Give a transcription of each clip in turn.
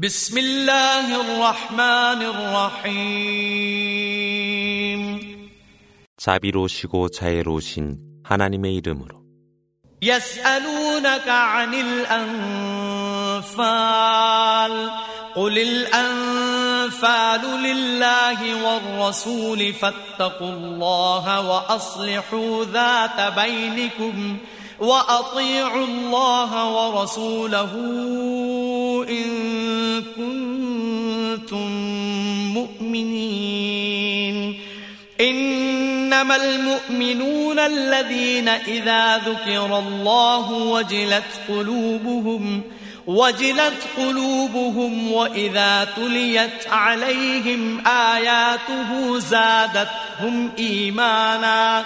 بسم الله الرحمن الرحيم 자비로우시고 자애로우신 하나님의 이름으로 يسألونك عن الأنفال قل الأنفال لله والرسول فاتقوا الله وأصلحوا ذات بينكم وأطيعوا الله ورسوله إن كنتم مؤمنين. إنما المؤمنون الذين إذا ذكر الله وجلت قلوبهم وجلت قلوبهم وإذا تليت عليهم آياته زادتهم إيمانا.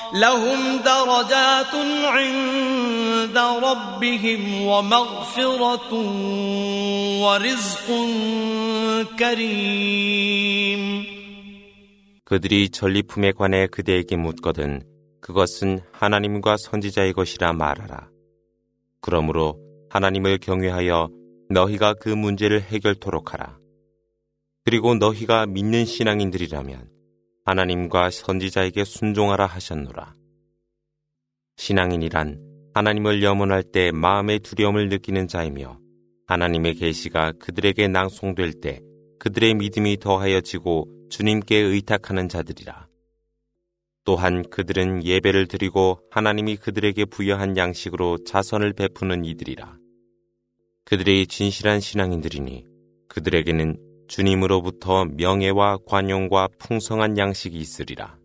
لهم درجات عند ربهم ومغفرة ورزق كريم 그들이 전리품에 관해 그대에게 묻거든 그것은 하나님과 선지자의 것이라 말하라. 그러므로 하나님을 경외하여 너희가 그 문제를 해결토록 하라. 그리고 너희가 믿는 신앙인들이라면 하나님과 선지자에게 순종하라 하셨노라. 신앙인이란 하나님을 염원할 때 마음의 두려움을 느끼는 자이며 하나님의 계시가 그들에게 낭송될 때 그들의 믿음이 더하여지고 주님께 의탁하는 자들이라. 또한 그들은 예배를 드리고 하나님이 그들에게 부여한 양식으로 자선을 베푸는 이들이라. 그들의 진실한 신앙인들이니 그들에게는 주님으로부터 명예와 관용과 풍성한 양식이 있으리라.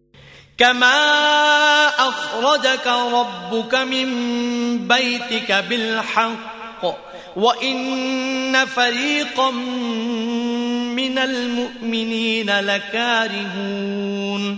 كما أخرجك ربك من بيتك بالحق وإن فريقا من المؤمنين لكارهون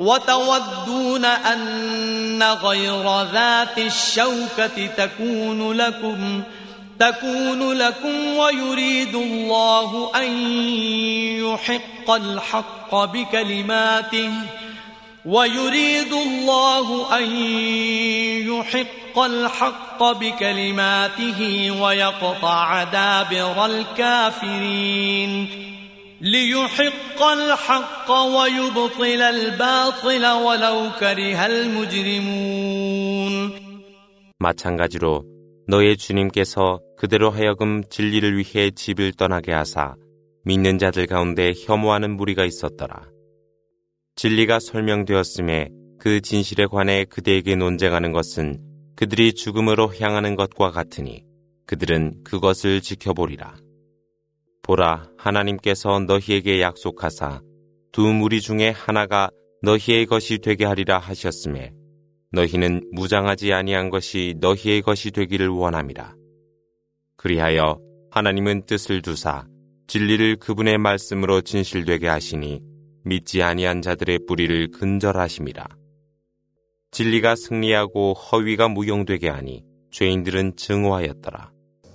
وتودون أن غير ذات الشوكة تكون لكم تكون لكم ويريد الله أن يحق الحق بكلماته ويريد الله أن يحق الحق بكلماته ويقطع دابر الكافرين. ليحق الحق ويبطل الباطل ولو كره المجرمون 마찬가지로 너의 주님께서 그대로 하여금 진리를 위해 집을 떠나게 하사 믿는 자들 가운데 혐오하는 무리가 있었더라. 진리가 설명되었음에 그 진실에 관해 그대에게 논쟁하는 것은 그들이 죽음으로 향하는 것과 같으니 그들은 그것을 지켜보리라. 보라, 하나님께서 너희에게 약속하사 두 무리 중에 하나가 너희의 것이 되게 하리라 하셨음에 너희는 무장하지 아니한 것이 너희의 것이 되기를 원함이라. 그리하여 하나님은 뜻을 두사 진리를 그분의 말씀으로 진실되게 하시니 믿지 아니한 자들의 뿌리를 근절하심이라. 진리가 승리하고 허위가 무용되게 하니 죄인들은 증오하였더라.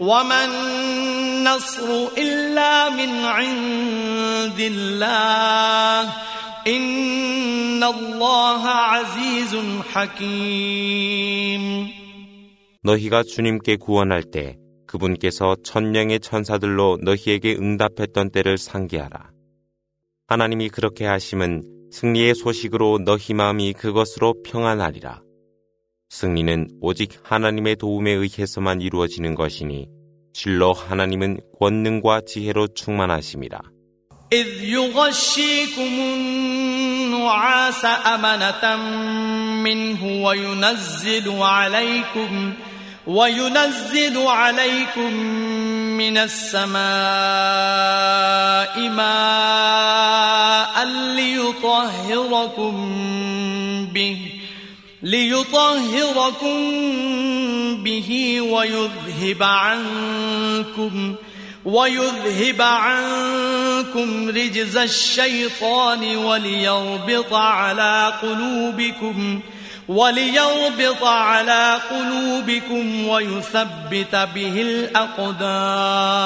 وما النصر إلا من عند الله إن الله عزيز حكيم 너희가 주님께 구원할 때 그분께서 천명의 천사들로 너희에게 응답했던 때를 상기하라. 하나님이 그렇게 하심은 승리의 소식으로 너희 마음이 그것으로 평안하리라. 승리는 오직 하나님의 도움에 의해서만 이루어지는 것이니 실로 하나님은 권능과 지혜로 충만하심이라. إذ يغشيكم النعاس أمنة منه وينزل عليكم وينزل عليكم من السماء ماء ليطهركم به ليطهركم به ويذهب عنكم ويذهب عنكم رجز الشيطان وليربط على قلوبكم وليربط على قلوبكم ويثبت به الأقدام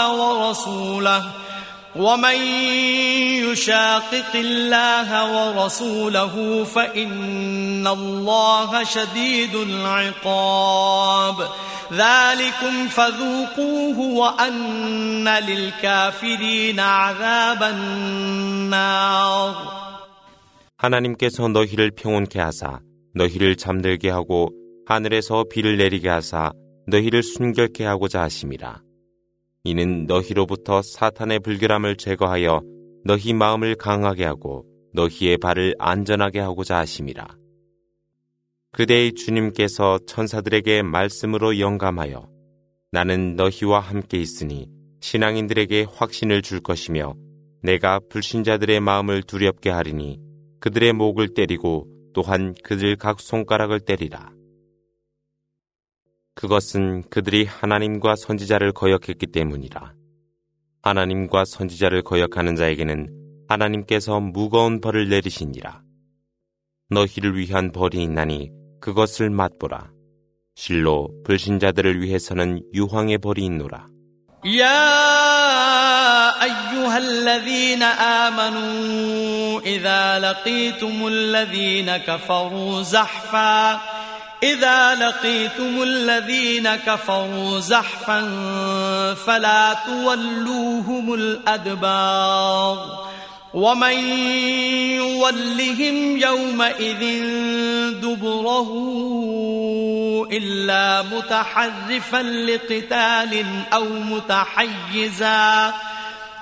الله ورسوله ومن يشاقق الله ورسوله فإن الله شديد العقاب ذلكم فذوقوه وأن للكافرين عذاب النار 하나님께서 너희를 평온케 하사 너희를 잠들게 하고 하늘에서 비를 내리게 하사 너희를 순결케 하고자 하심이라. 이는 너희로부터 사탄의 불결함을 제거하여 너희 마음을 강하게 하고 너희의 발을 안전하게 하고자 하심이라. 그대의 주님께서 천사들에게 말씀으로 영감하여 나는 너희와 함께 있으니 신앙인들에게 확신을 줄 것이며 내가 불신자들의 마음을 두렵게 하리니 그들의 목을 때리고 또한 그들 각 손가락을 때리라. 그것은 그들이 하나님과 선지자를 거역했기 때문이라. 하나님과 선지자를 거역하는 자에게는 하나님께서 무거운 벌을 내리시니라. 너희를 위한 벌이 있나니 그것을 맛보라. 실로 불신자들을 위해서는 유황의 벌이 있노라. يا أيها الذين آمنوا إذا لقيتم الذين كفروا زحفاً إذا لقيتم الذين كفروا زحفا فلا تولوهم الأدبار ومن يولهم يومئذ دبره إلا متحرفا لقتال أو متحيزا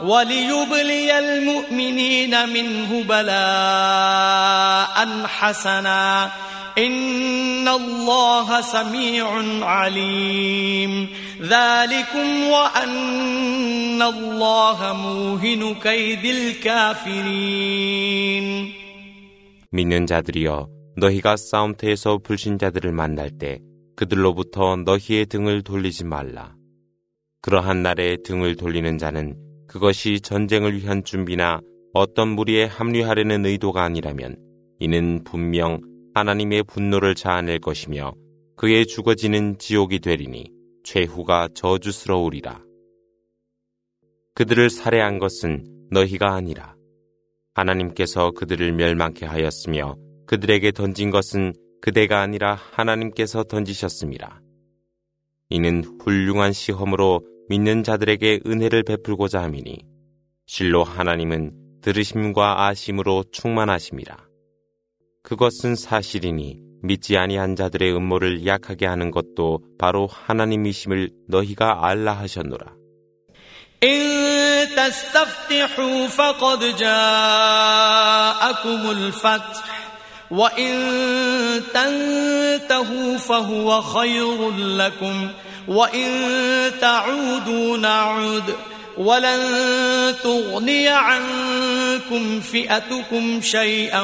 وليبلي المؤمنين منه بلاء حسنا إن الله سميع عليم ذلكم وأن الله موهن كيد الكافرين 믿는 자들이여 너희가 싸움터에서 불신자들을 만날 때 그들로부터 너희의 등을 돌리지 말라. 그러한 날에 등을 돌리는 자는 그것이 전쟁을 위한 준비나 어떤 무리에 합류하려는 의도가 아니라면 이는 분명 하나님의 분노를 자아낼 것이며 그의 죽어지는 지옥이 되리니 최후가 저주스러우리라. 그들을 살해한 것은 너희가 아니라 하나님께서 그들을 멸망케 하였으며 그들에게 던진 것은 그대가 아니라 하나님께서 던지셨습니다. 이는 훌륭한 시험으로 믿는 자들에게 은혜를 베풀고자 함이니 실로 하나님은 들으심과 아심으로 충만하심이라. 그것은 사실이니 믿지 아니한 자들의 음모를 약하게 하는 것도 바로 하나님이심을 너희가 알라 하셨노라. إن تستفتحوا فقد جاءكم الفتح وإن تنتهوا فهو خير لكم وإن تعودوا نعود ولن تغني عنكم فئتكم شيئا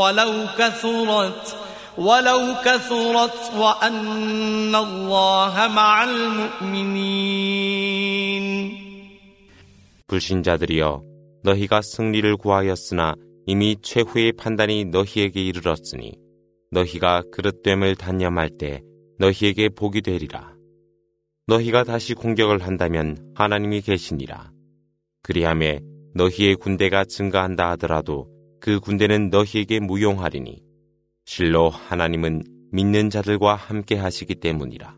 ولو كثرت ولو كثرت وأن الله مع المؤمنين 불신자들이여 너희가 승리를 구하였으나 이미 최후의 판단이 너희에게 이르렀으니 너희가 그릇됨을 단념할 때 너희에게 복이 되리라. 너희가 다시 공격을 한다면 하나님이 계시니라. 그리함에 너희의 군대가 증가한다 하더라도 그 군대는 너희에게 무용하리니 실로 하나님은 믿는 자들과 함께 하시기 때문이라.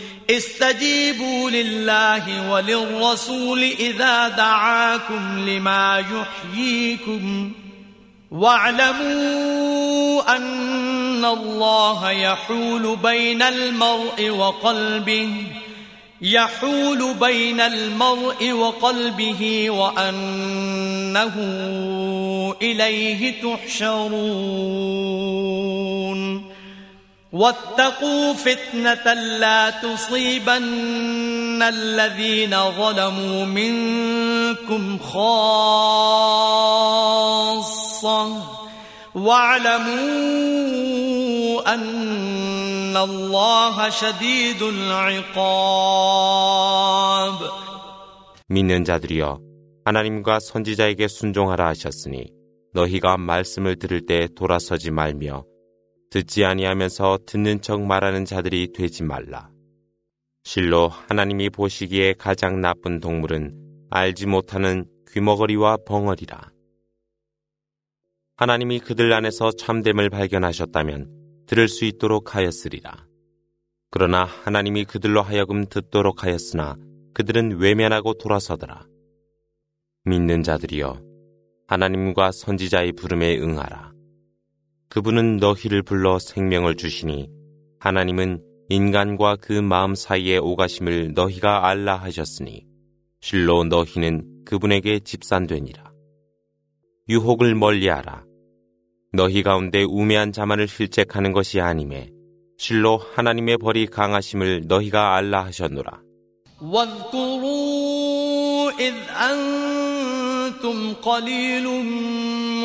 استجيبوا لله وللرسول إذا دعاكم لما يحييكم واعلموا أن الله يحول بين المرء وقلبه يحول بين المرء وقلبه وأنه إليه تحشرون واتقوا فتنة لا تصيبن الذين ظلموا منكم خاصة واعلموا أن الله شديد العقاب 믿는 자들이여 하나님과 선지자에게 순종하라 하셨으니 너희가 말씀을 들을 때 돌아서지 말며 듣지 아니하면서 듣는 척 말하는 자들이 되지 말라. 실로 하나님이 보시기에 가장 나쁜 동물은 알지 못하는 귀머거리와 벙어리라. 하나님이 그들 안에서 참됨을 발견하셨다면 들을 수 있도록 하였으리라. 그러나 하나님이 그들로 하여금 듣도록 하였으나 그들은 외면하고 돌아서더라. 믿는 자들이여 하나님과 선지자의 부름에 응하라. 그분은 너희를 불러 생명을 주시니 하나님은 인간과 그 마음 사이의 오가심을 너희가 알라 하셨으니 실로 너희는 그분에게 집산되니라. 유혹을 멀리하라. 너희 가운데 우매한 자만을 실책하는 것이 아님에 실로 하나님의 벌이 강하심을 너희가 알라 하셨노라. واذكروا إذ أنتم قليل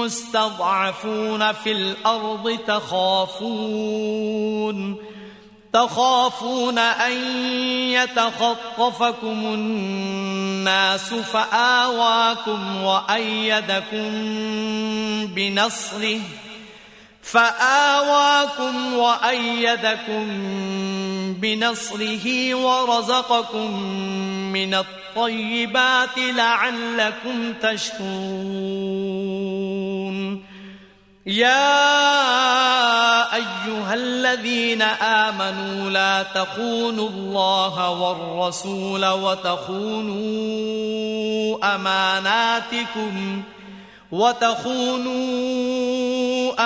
مستضعفون في الأرض تخافون. تخافون أن يتخطفكم الناس فآواكم وأيدكم بنصره. فآواكم وأيدكم بنصره ورزقكم من الطيبات لعلكم تشكرون. يا أيها الذين آمنوا لا تخونوا الله والرسول وتخونوا أماناتكم. وتخونوا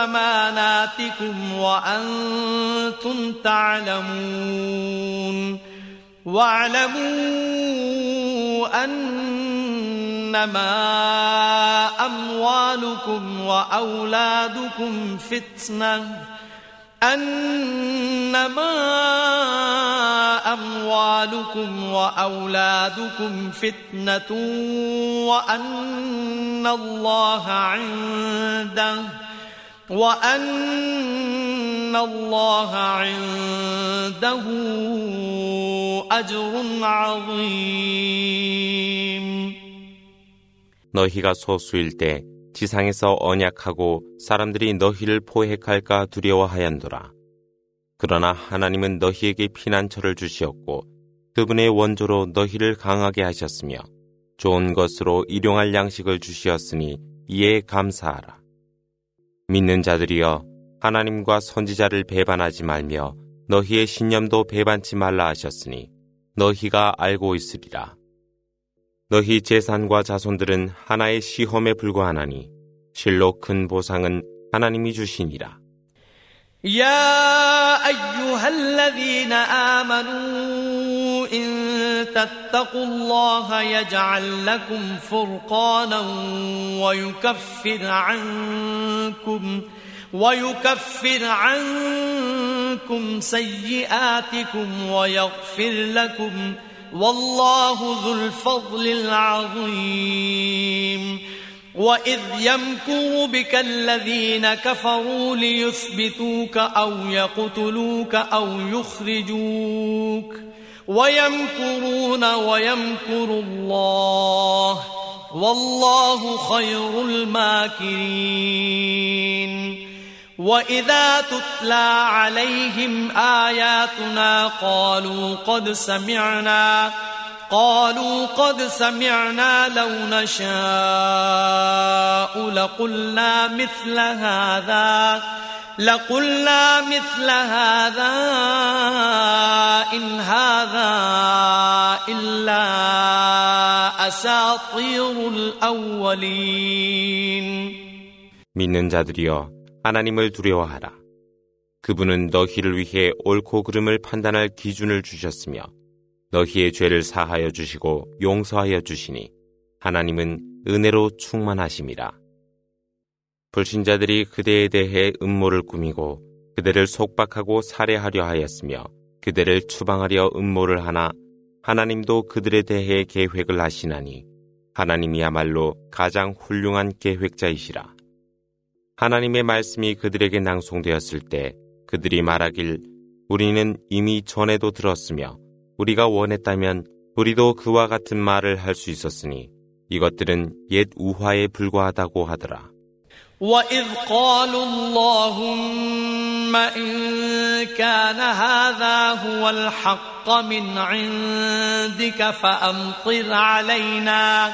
أماناتكم وأنتم تعلمون. واعلموا أنما أموالكم وأولادكم فتنة. أنما أموالكم وأولادكم فتنة وأن الله عنده. وأن الله عنده أجر عظيم 너희가 소수일 때 지상에서 언약하고 사람들이 너희를 포획할까 두려워하였노라. 그러나 하나님은 너희에게 피난처를 주시었고 그분의 원조로 너희를 강하게 하셨으며 좋은 것으로 일용할 양식을 주시었으니 이에 감사하라. 믿는 자들이여 하나님과 선지자를 배반하지 말며 너희의 신념도 배반치 말라 하셨으니 너희가 알고 있으리라. 너희 재산과 자손들은 하나의 시험에 불과하나니 실로 큰 보상은 하나님이 주시니라. يا أيها الذين آمنوا إن تتقوا الله يجعل لكم فرقانا ويكفر عنكم ويكفر عنكم سيئاتكم ويغفر لكم والله ذو الفضل العظيم. وإذ يمكر بك الذين كفروا ليثبتوك أو يقتلوك أو يخرجوك. ويمكرون ويمكر الله. والله خير الماكرين. وإذا تتلى عليهم آياتنا قالوا قد سمعنا قالوا قد سمعنا لو نشاء لقلنا مثل هذا لقلنا مثل هذا إن هذا إلا أساطير الأولين 믿는 자들이여 하나님을 두려워하라. 그분은 너희를 위해 옳고 그름을 판단할 기준을 주셨으며 너희의 죄를 사하여 주시고 용서하여 주시니 하나님은 은혜로 충만하심이라. 불신자들이 그대에 대해 음모를 꾸미고 그대를 속박하고 살해하려 하였으며 그대를 추방하려 음모를 하나 하나님도 그들에 대해 계획을 하시나니 하나님이야말로 가장 훌륭한 계획자이시라. 하나님의 말씀이 그들에게 낭송되었을 때 그들이 말하길 우리는 이미 전에도 들었으며 우리가 원했다면 우리도 그와 같은 말을 할 수 있었으니 이것들은 옛 우화에 불과하다고 하더라. وإذ قالوا اللهم إن كان هذا هو الحق من عندك فأمطر علينا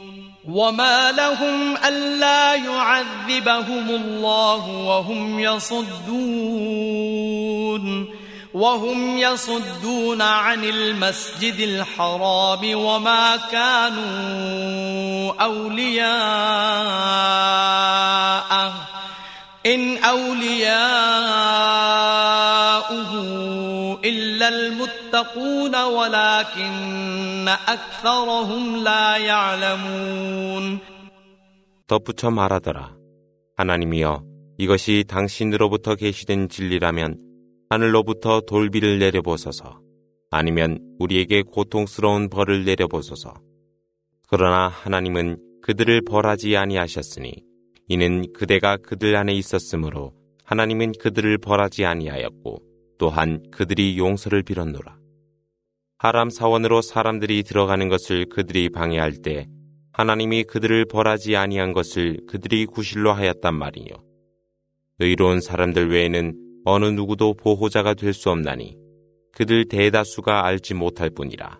وما لهم ألا يعذبهم الله وهم يصدون وهم يصدون عن المسجد الحرام وما كانوا أولياءه إن أولياؤه إلا المتقون ولكن أكثرهم لا يعلمون 덧붙여 말하더라. 하나님이여, 이것이 당신으로부터 계시된 진리라면 하늘로부터 돌비를 내려보소서. 아니면 우리에게 고통스러운 벌을 내려보소서. 그러나 하나님은 그들을 벌하지 아니하셨으니 이는 그대가 그들 안에 있었으므로 하나님은 그들을 벌하지 아니하였고 또한 그들이 용서를 빌었노라. 하람 사원으로 사람들이 들어가는 것을 그들이 방해할 때 하나님이 그들을 벌하지 아니한 것을 그들이 구실로 하였단 말이요. 의로운 사람들 외에는 어느 누구도 보호자가 될 수 없나니 그들 대다수가 알지 못할 뿐이라.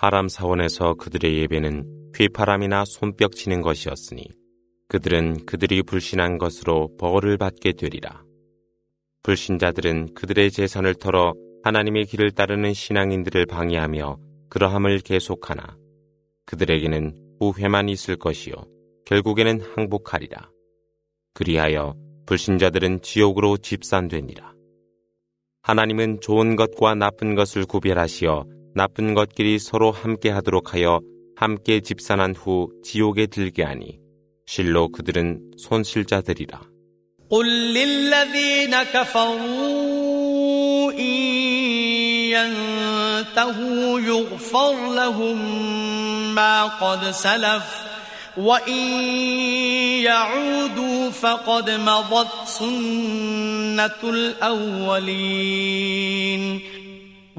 하람 사원에서 그들의 예배는 휘파람이나 손뼉 치는 것이었으니 그들은 그들이 불신한 것으로 벌을 받게 되리라. 불신자들은 그들의 재산을 털어 하나님의 길을 따르는 신앙인들을 방해하며 그러함을 계속하나 그들에게는 후회만 있을 것이요 결국에는 항복하리라. 그리하여 불신자들은 지옥으로 집산되니라. 하나님은 좋은 것과 나쁜 것을 구별하시어 나쁜 것끼리 서로 함께 하도록 하여 함께 집산한 후 지옥에 들게 하니 실로 그들은 손실자들이라. قل للذين كفروا إن ينتهوا يغفر لهم ما قد سلف وإن يعودوا فقد مضت سنة الأولين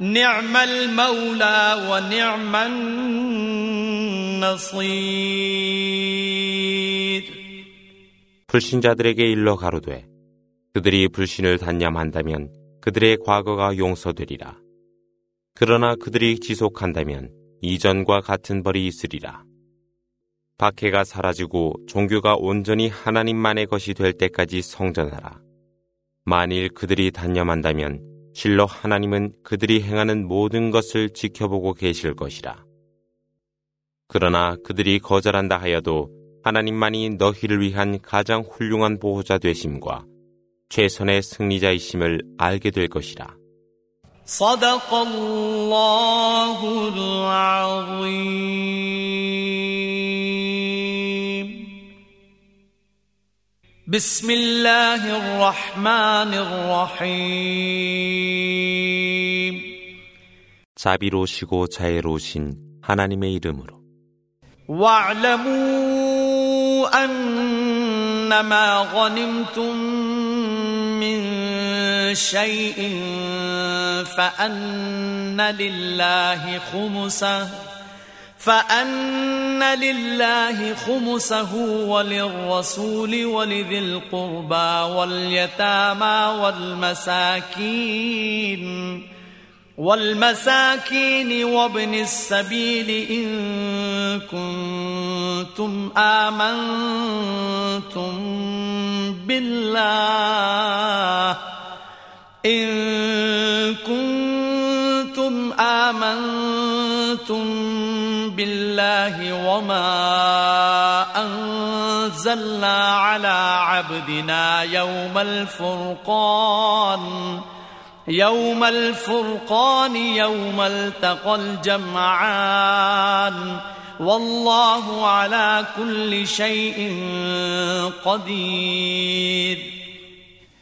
نعم المولى ونعم النصير 불신자들에게 일러 가로되 그들이 불신을 단념한다면 그들의 과거가 용서되리라. 그러나 그들이 지속한다면 이전과 같은 벌이 있으리라. 박해가 사라지고 종교가 온전히 하나님만의 것이 될 때까지 성전하라. 만일 그들이 단념한다면 실로 하나님은 그들이 행하는 모든 것을 지켜보고 계실 것이라. 그러나 그들이 거절한다 하여도 하나님만이 너희를 위한 가장 훌륭한 보호자 되심과 최선의 승리자이심을 알게 될 것이라. صدق الله العظيم بسم الله الرحمن الرحيم 자비로우시고 자애로우신 하나님의 이름으로 واعلموا أنما غنمتم من شيء فأن لله خمسه فأن لله خمسه وللرسول ولذي القربى واليتامى والمساكين والمساكين وابن السبيل إن كنتم آمنتم بالله إن كنتم آمنتم بالله وما أنزلنا على عبدنا يوم الفرقان يوم الفرقان يوم التقى الجمعان والله على كل شيء قدير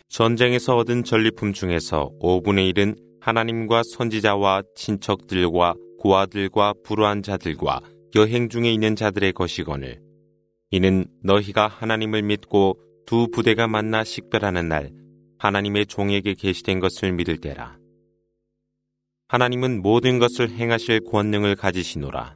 전쟁에서 얻은 전리품 중에서 5분의 1은 하나님과 선지자와 친척들과 고아들과 불우한 자들과 여행 중에 있는 자들의 것이거늘 이는 너희가 하나님을 믿고 두 부대가 만나 식별하는 날 하나님의 종에게 계시된 것을 믿을 때라. 하나님은 모든 것을 행하실 권능을 가지시노라.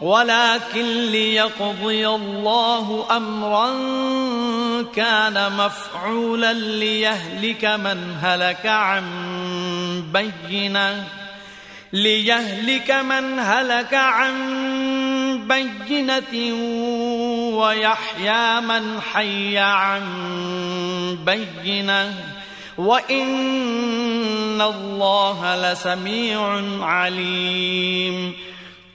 ولكن ليقضي الله أمرا كان مفعولا ليهلك من هلك عن بينة ليهلك من هلك عن بينة ويحيى من حي عن بينة. وإن الله لسميع عليم.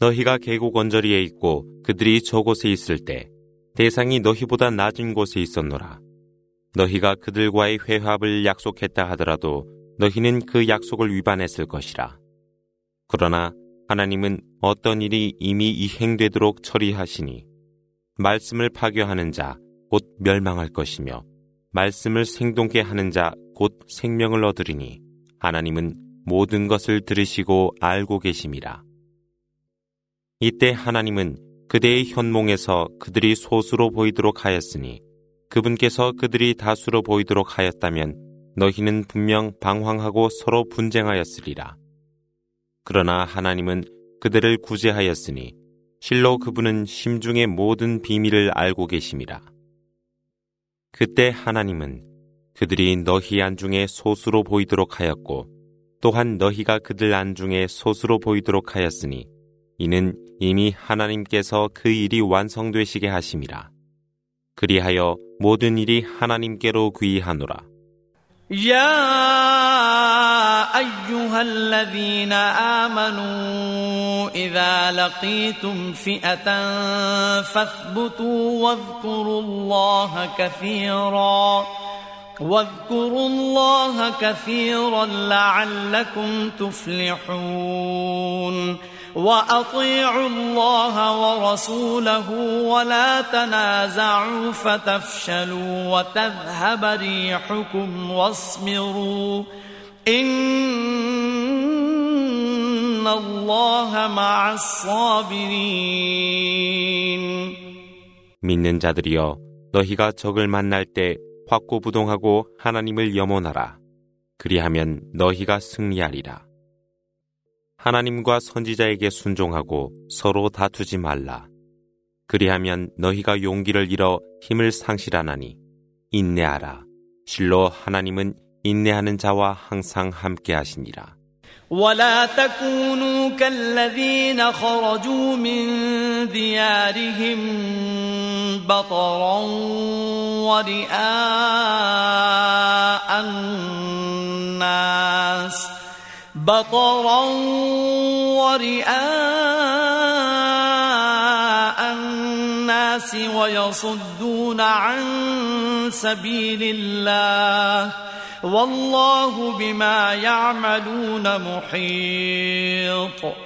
너희가 계곡 언저리에 있고 그들이 저곳에 있을 때 대상이 너희보다 낮은 곳에 있었노라. 너희가 그들과의 회합을 약속했다 하더라도 너희는 그 약속을 위반했을 것이라. 그러나 하나님은 어떤 일이 이미 이행되도록 처리하시니 말씀을 파괴하는 자 곧 멸망할 것이며 말씀을 생동케 하는 자 곧 생명을 얻으리니 하나님은 모든 것을 들으시고 알고 계심이라. 이때 하나님은 그대의 현몽에서 그들이 소수로 보이도록 하였으니 그분께서 그들이 다수로 보이도록 하였다면 너희는 분명 방황하고 서로 분쟁하였으리라. 그러나 하나님은 그들을 구제하였으니 실로 그분은 심중의 모든 비밀을 알고 계심이라. 그때 하나님은 그들이 너희 안중에 소수로 보이도록 하였고 또한 너희가 그들 안중에 소수로 보이도록 하였으니 이는 이미 하나님께서 그 일이 완성되시게 하심이라. 그리하여 모든 일이 하나님께로 귀하노라. يا أيها الذين آمنوا إذا لقيتم فئة فاثبتوا واذكروا الله كثيرا واذكروا الله كثيرا لعلكم تفلحون وأطيعوا الله ورسوله ولا تنازعوا فتفشلوا وتذهب ريحكم واصبروا إن الله مع الصابرين 믿는 자들이여 너희가 적을 만날 때 확고부동하고 하나님을 염원하라. 그리하면 너희가 승리하리라. 하나님과 선지자에게 순종하고 서로 다투지 말라. 그리하면 너희가 용기를 잃어 힘을 상실하나니 인내하라. 실로 하나님은 인내하는 자와 항상 함께 하시니라. ولا تكونوا كالذين خرجوا من ديارهم بطرا ورئاء الناس بطرا ورئاء الناس ويصدون عن سبيل الله والله بما يعملون محيط.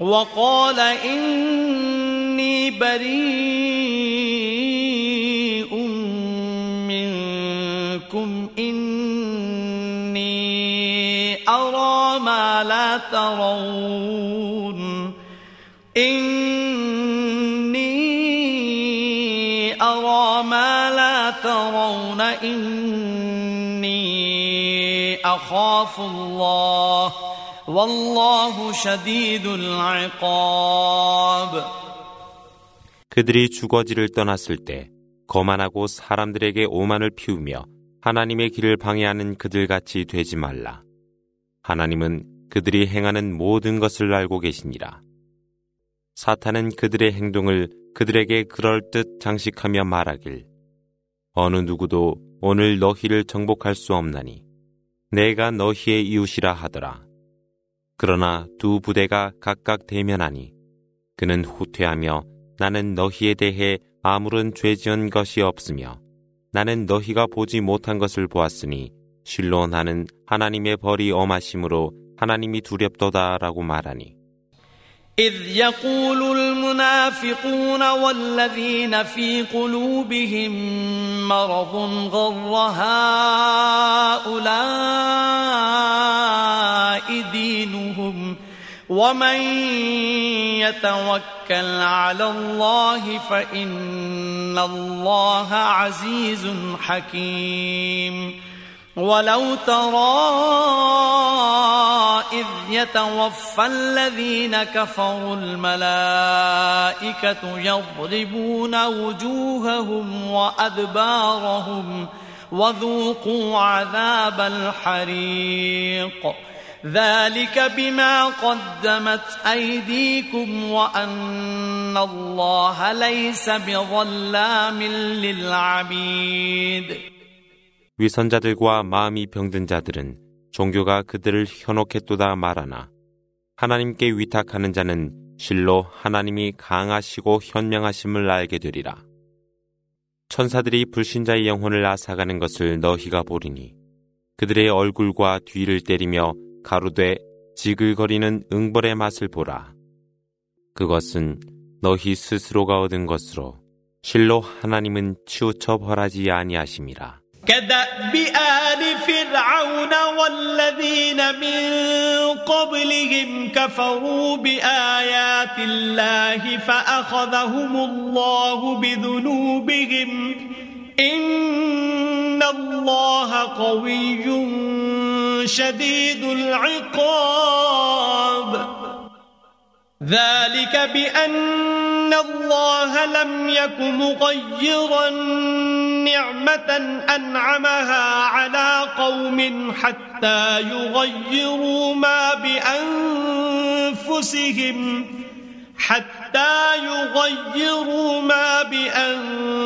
وقال إني بريء منكم إني أرى ما لا ترون. إني أرى ما لا ترون إني أخاف الله. 그들이 주거지를 떠났을 때 거만하고 사람들에게 오만을 피우며 하나님의 길을 방해하는 그들 같이 되지 말라. 하나님은 그들이 행하는 모든 것을 알고 계시니라. 사탄은 그들의 행동을 그들에게 그럴듯 장식하며 말하길. 어느 누구도 오늘 너희를 정복할 수 없나니 내가 너희의 이웃이라 하더라. 그러나 두 부대가 각각 대면하니 그는 후퇴하며 나는 너희에 대해 아무런 죄 지은 것이 없으며 나는 너희가 보지 못한 것을 보았으니 실로 나는 하나님의 벌이 엄하심으로 하나님이 두렵도다라고 말하니 إذ يقول المنافقون والذين في قلوبهم مرض غر هؤلاء دينهم ومن يتوكل على الله فإن الله عزيز حكيم ولو ترى إذ يتوفى الذين كفروا الملائكة يضربون وجوههم وأدبارهم وذوقوا عذاب الحريق ذلك بما قدمت أيديكم وأن الله ليس بظلام للعبيد 위선자들과 마음이 병든 자들은 종교가 그들을 현혹했도다 말하나 하나님께 위탁하는 자는 실로 하나님이 강하시고 현명하심을 알게 되리라. 천사들이 불신자의 영혼을 앗아가는 것을 너희가 보리니 그들의 얼굴과 뒤를 때리며 가루되 지글거리는 응벌의 맛을 보라. 그것은 너희 스스로가 얻은 것으로 실로 하나님은 치우쳐 벌하지 아니하심이라. كدأب آل فرعون والذين من قبلهم كفروا بآيات الله فأخذهم الله بذنوبهم إن الله قوي شديد العقاب ذلك بأن الله لم يك مغيرا نعمة أنعمها على قوم حتى يغيروا ما بأنفسهم حتى يغيروا ما بأنفسهم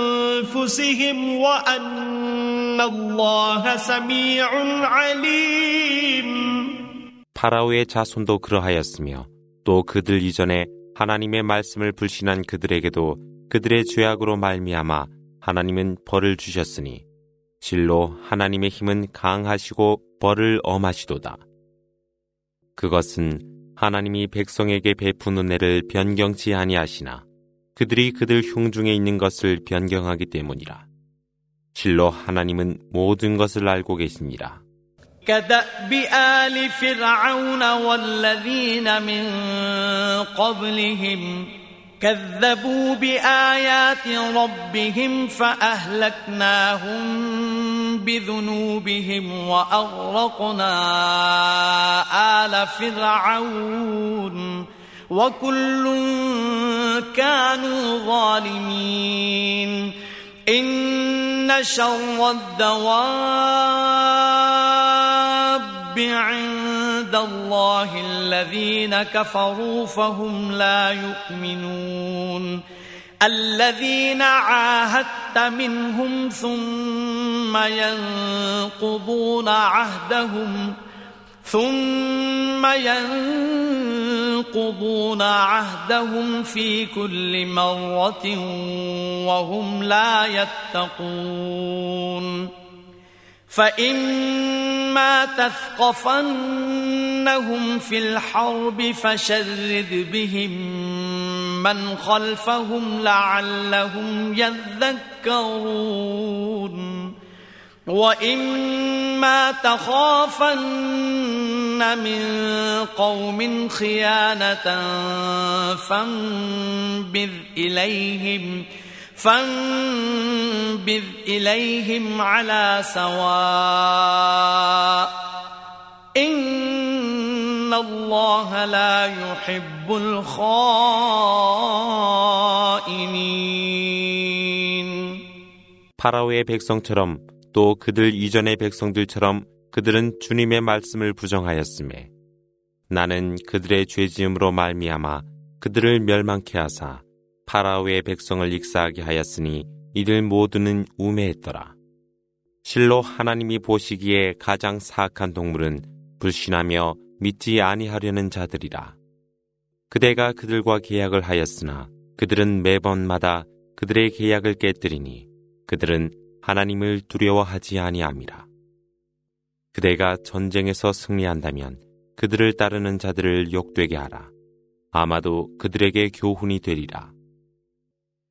وأن الله سميع عليم 파라오의 자손도 그러하였으며 또 그들 이전에 하나님의 말씀을 불신한 그들에게도 그들의 죄악으로 말미암아 하나님은 벌을 주셨으니 실로 하나님의 힘은 강하시고 벌을 엄하시도다. 그것은 하나님이 백성에게 베푸는 애를 변경치 아니하시나 그들이 그들 흉중에 있는 것을 변경하기 때문이라. 실로 하나님은 모든 것을 알고 계시니라. كدأب آل فرعون والذين من قبلهم كذبوا بآيات ربهم فأهلكناهم بذنوبهم وأغرقنا آل فرعون وكل كانوا ظالمين. إن شر الدواب عند الله الذين كفروا فهم لا يؤمنون. الذين عاهدت منهم ثم ينقضون عهدهم ثم ينقضون عهدهم في كل مرة وهم لا يتقون. فإما تثقفنهم في الحرب فشرد بهم من خلفهم لعلهم يذكرون. وإما تخافن من قوم خيانة فانبذ إليهم فانبذ إليهم على سواء إن الله لا يحب الخائنين 파라오의 백성처럼 또 그들 이전의 백성들처럼 그들은 주님의 말씀을 부정하였음에 나는 그들의 죄지음으로 말미암아 그들을 멸망케 하사 파라오의 백성을 익사하게 하였으니 이들 모두는 우매했더라. 실로 하나님이 보시기에 가장 사악한 동물은 불신하며 믿지 아니하려는 자들이라. 그대가 그들과 계약을 하였으나 그들은 매번마다 그들의 계약을 깨뜨리니 그들은 하나님을 두려워하지 아니함이라. 그대가 전쟁에서 승리한다면 그들을 따르는 자들을 욕되게 하라. 아마도 그들에게 교훈이 되리라.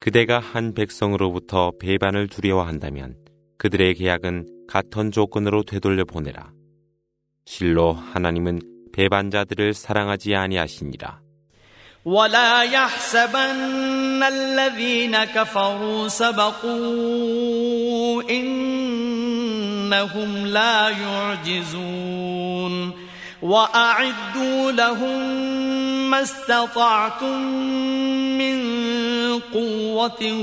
그대가 한 백성으로부터 배반을 두려워한다면 그들의 계약은 같은 조건으로 되돌려 보내라. 실로 하나님은 배반자들을 사랑하지 아니하시니라. ولا يحسبن الذين كفروا سبقوا إنهم لا يعجزون وأعدوا لهم ما استطعتم من قوة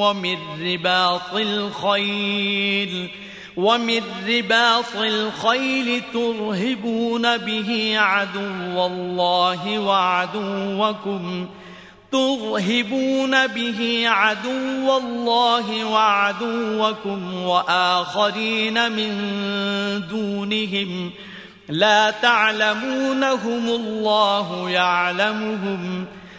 ومن رباط الخيل ومن رباط الخيل ترهبون به عدو الله وعدوكم ترهبون به عدو الله وعدوكم وآخرين من دونهم لا تعلمونهم الله يعلمهم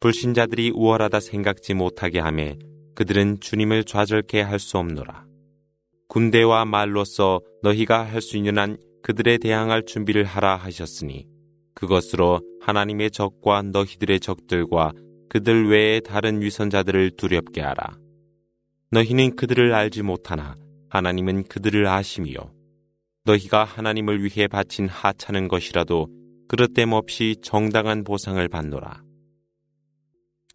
불신자들이 우월하다 생각지 못하게 하매 그들은 주님을 좌절케 할 수 없노라. 군대와 말로써 너희가 할 수 있는 한 그들에 대항할 준비를 하라 하셨으니 그것으로 하나님의 적과 너희들의 적들과 그들 외의 다른 위선자들을 두렵게 하라. 너희는 그들을 알지 못하나 하나님은 그들을 아심이요. 너희가 하나님을 위해 바친 하찮은 것이라도 그릇됨 없이 정당한 보상을 받노라.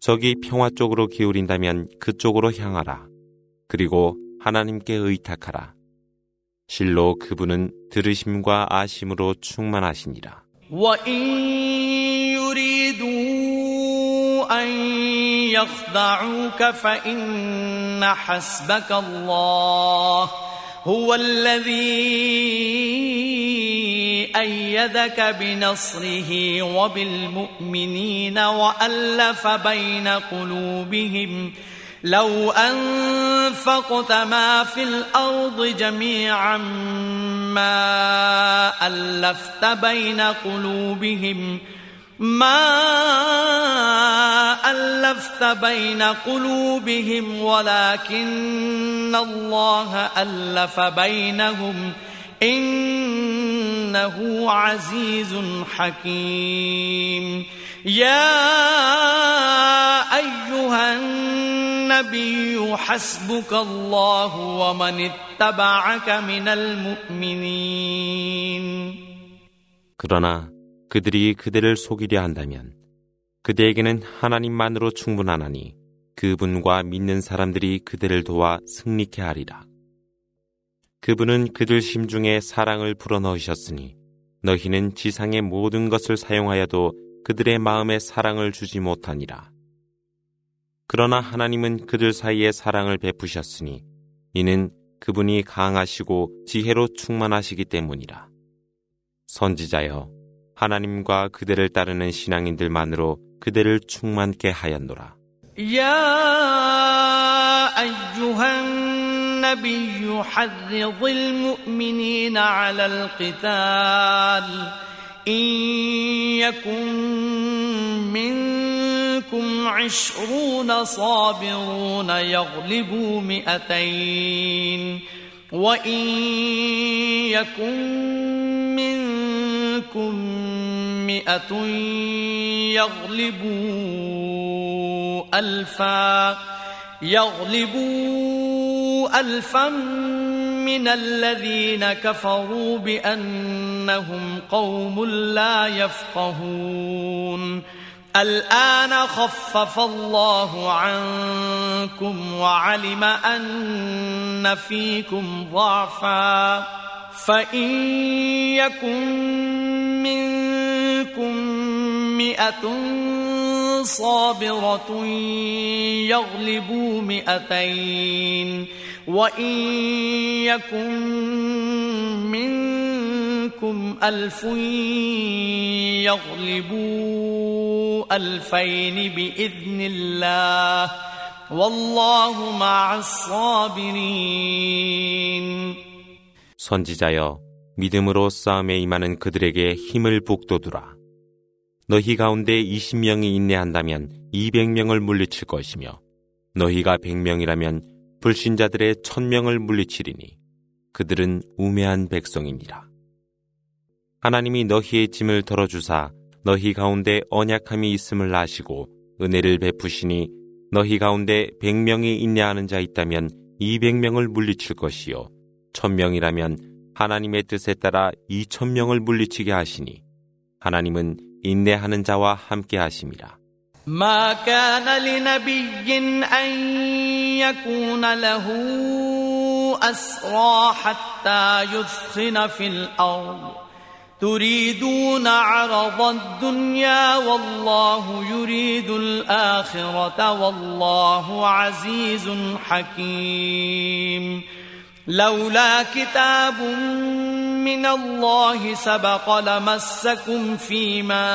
적이 평화 쪽으로 기울인다면 그쪽으로 향하라. 그리고 하나님께 의탁하라. 실로 그분은 들으심과 아심으로 충만하시니라. أيدك بنصره وبالمؤمنين وألف بين قلوبهم لو أنفقت ما في الأرض جميعا ما ألفت بين قلوبهم ۖ ما ألفت بين قلوبهم ولكن الله ألف بينهم إنه عزيز حكيم يا أيها النبي حسبك الله ومن اتبعك من المؤمنين 그러나 그들이 그대를 속이려 한다면 그대에게는 하나님만으로 충분하나니 그분과 믿는 사람들이 그대를 도와 승리케 하리라. 그분은 그들 심중에 사랑을 불어넣으셨으니 너희는 지상의 모든 것을 사용하여도 그들의 마음에 사랑을 주지 못하니라. 그러나 하나님은 그들 사이에 사랑을 베푸셨으니 이는 그분이 강하시고 지혜로 충만하시기 때문이라. 선지자여, 하나님과 그대를 따르는 신앙인들만으로 그대를 충만케 하였노라. 야, 아유한 النبي حرض المؤمنين على القتال. إن يكن منكم عشرون صابرون يغلبوا مئتين. وإن يكن منكم مئة يغلبوا ألفا. يغلبوا ألفا من الذين كفروا بأنهم قوم لا يفقهون. الآن خفف الله عنكم وعلم أن فيكم ضعفا. فإن يكن منكم مئة صابرة يغلبوا مئتين وإن يكن منكم ألف يغلبوا ألفين بإذن الله والله مع الصابرين 선지자여 믿음으로 싸움에 임하는 그들에게 힘을 북돋우라. 너희 가운데 20명이 인내한다면 200명을 물리칠 것이며 너희가 100명이라면 불신자들의 1000명을 물리치리니 그들은 우매한 백성이니라. 하나님이 너희의 짐을 덜어주사 너희 가운데 언약함이 있음을 아시고 은혜를 베푸시니 너희 가운데 100명이 인내하는 자 있다면 200명을 물리칠 것이요 천명이라면 하나님의 뜻에 따라 이천명을 물리치게 하시니 하나님은 인내하는 자와 함께 하심이라. ما كان لنبي أن يكون له أسرى حتى يثخن في الأرض تريدون عرض الدنيا والله يريد الآخرة والله عزيز حكيم لولا كتاب من الله سبق لمسكم فيما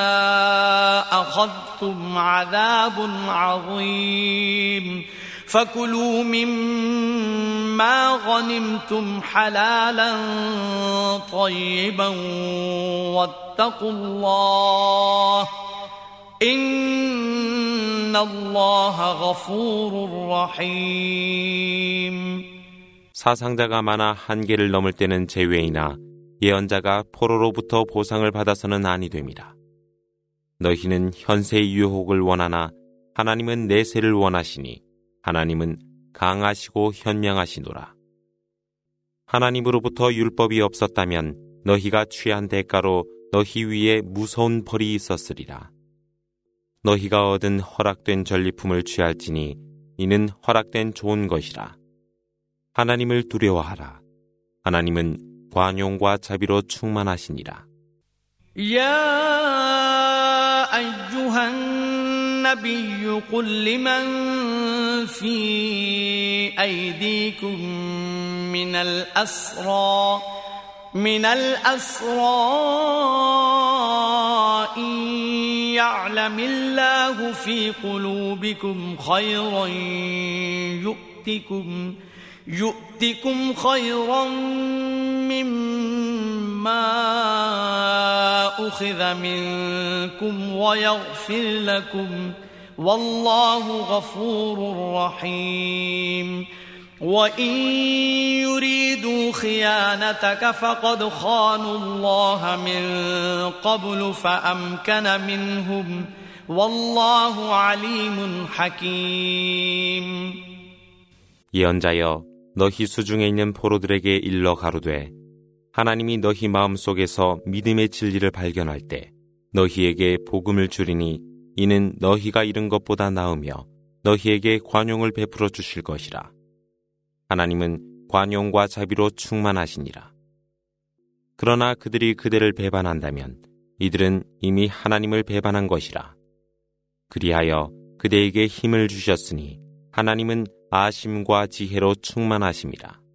أخذتم عذاب عظيم فكلوا مما غنمتم حلالا طيبا واتقوا الله إن الله غفور رحيم 사상자가 많아 한계를 넘을 때는 제외이나 예언자가 포로로부터 보상을 받아서는 아니 됨이라. 너희는 현세의 유혹을 원하나 하나님은 내세를 원하시니 하나님은 강하시고 현명하시노라. 하나님으로부터 율법이 없었다면 너희가 취한 대가로 너희 위에 무서운 벌이 있었으리라. 너희가 얻은 허락된 전리품을 취할지니 이는 허락된 좋은 것이라. 하나님을 두려워하라. 하나님은 관용과 자비로 충만하시니라. يا أيها النبي قل لمن في أيديكم من الأسرى من الأسرى إن يعلم الله في قلوبكم خيرا يؤتكم يؤتكم خيرا مما أخذ منكم ويغفر لكم والله غفور رحيم وإن يريدوا خيانتك فقد خانوا الله من قبل فأمكن منهم والله عليم حكيم 예언자여 너희 수중에 있는 포로들에게 일러 가로되 하나님이 너희 마음속에서 믿음의 진리를 발견할 때 너희에게 복음을 주리니 이는 너희가 잃은 것보다 나으며 너희에게 관용을 베풀어 주실 것이라. 하나님은 관용과 자비로 충만하시니라. 그러나 그들이 그대를 배반한다면 이들은 이미 하나님을 배반한 것이라. 그리하여 그대에게 힘을 주셨으니 하나님은 아심과 지혜로 충만하심이라.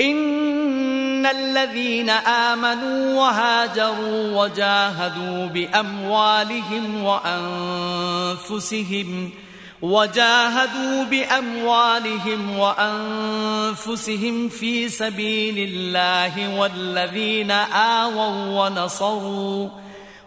إن الذين آمنوا وهاجروا وجاهدوا بأموالهم وأنفسهم وجاهدوا بأموالهم وأنفسهم في سبيل الله والذين آووا ونصروا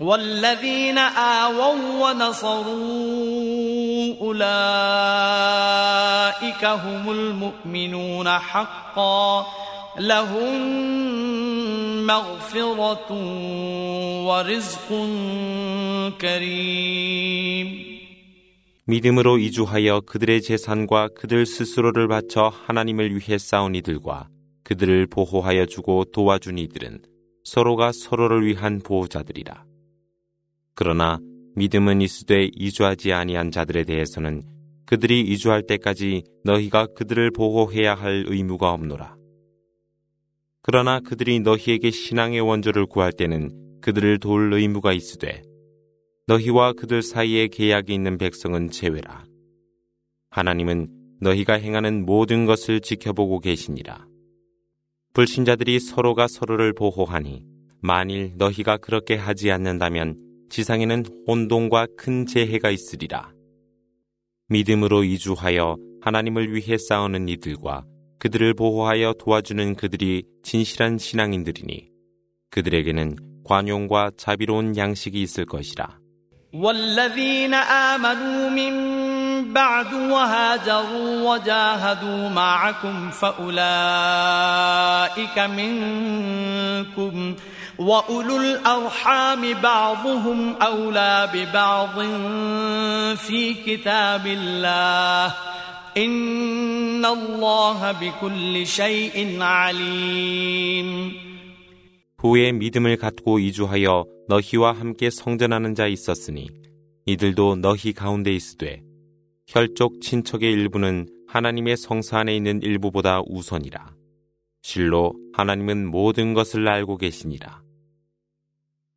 والذين آووا ونصروا أولئك هم المؤمنون حقا لهم مغفرة ورزق كريم 믿음으로 이주하여 그들의 재산과 그들 스스로를 바쳐 하나님을 위해 싸운 이들과 그들을 보호하여 주고 도와준 이들은 서로가 서로를 위한 보호자들이라. 그러나 믿음은 이수되 이주하지 아니한 자들에 대해서는 그들이 이주할 때까지 너희가 그들을 보호해야 할 의무가 없노라. 그러나 그들이 너희에게 신앙의 원조를 구할 때는 그들을 도울 의무가 있으되 너희와 그들 사이에 계약이 있는 백성은 제외라. 하나님은 너희가 행하는 모든 것을 지켜보고 계시니라. 불신자들이 서로가 서로를 보호하니 만일 너희가 그렇게 하지 않는다면 지상에는 혼돈과 큰 재해가 있으리라. 믿음으로 이주하여 하나님을 위해 싸우는 이들과 그들을 보호하여 도와주는 그들이 진실한 신앙인들이니 그들에게는 관용과 자비로운 양식이 있을 것이라. والذين آمنوا من بعد وهاجروا وجاهدوا معكم فأولئك منكم وأولو الأرحام بعضهم أولى ببعض في كتاب الله إن الله بكل شيء عليم 후에 믿음을 갖고 이주하여 너희와 함께 성전하는 자 있었으니 이들도 너희 가운데 있으되 혈족 친척의 일부는 하나님의 성사 안에 있는 일부보다 우선이라. 실로 하나님은 모든 것을 알고 계시니라.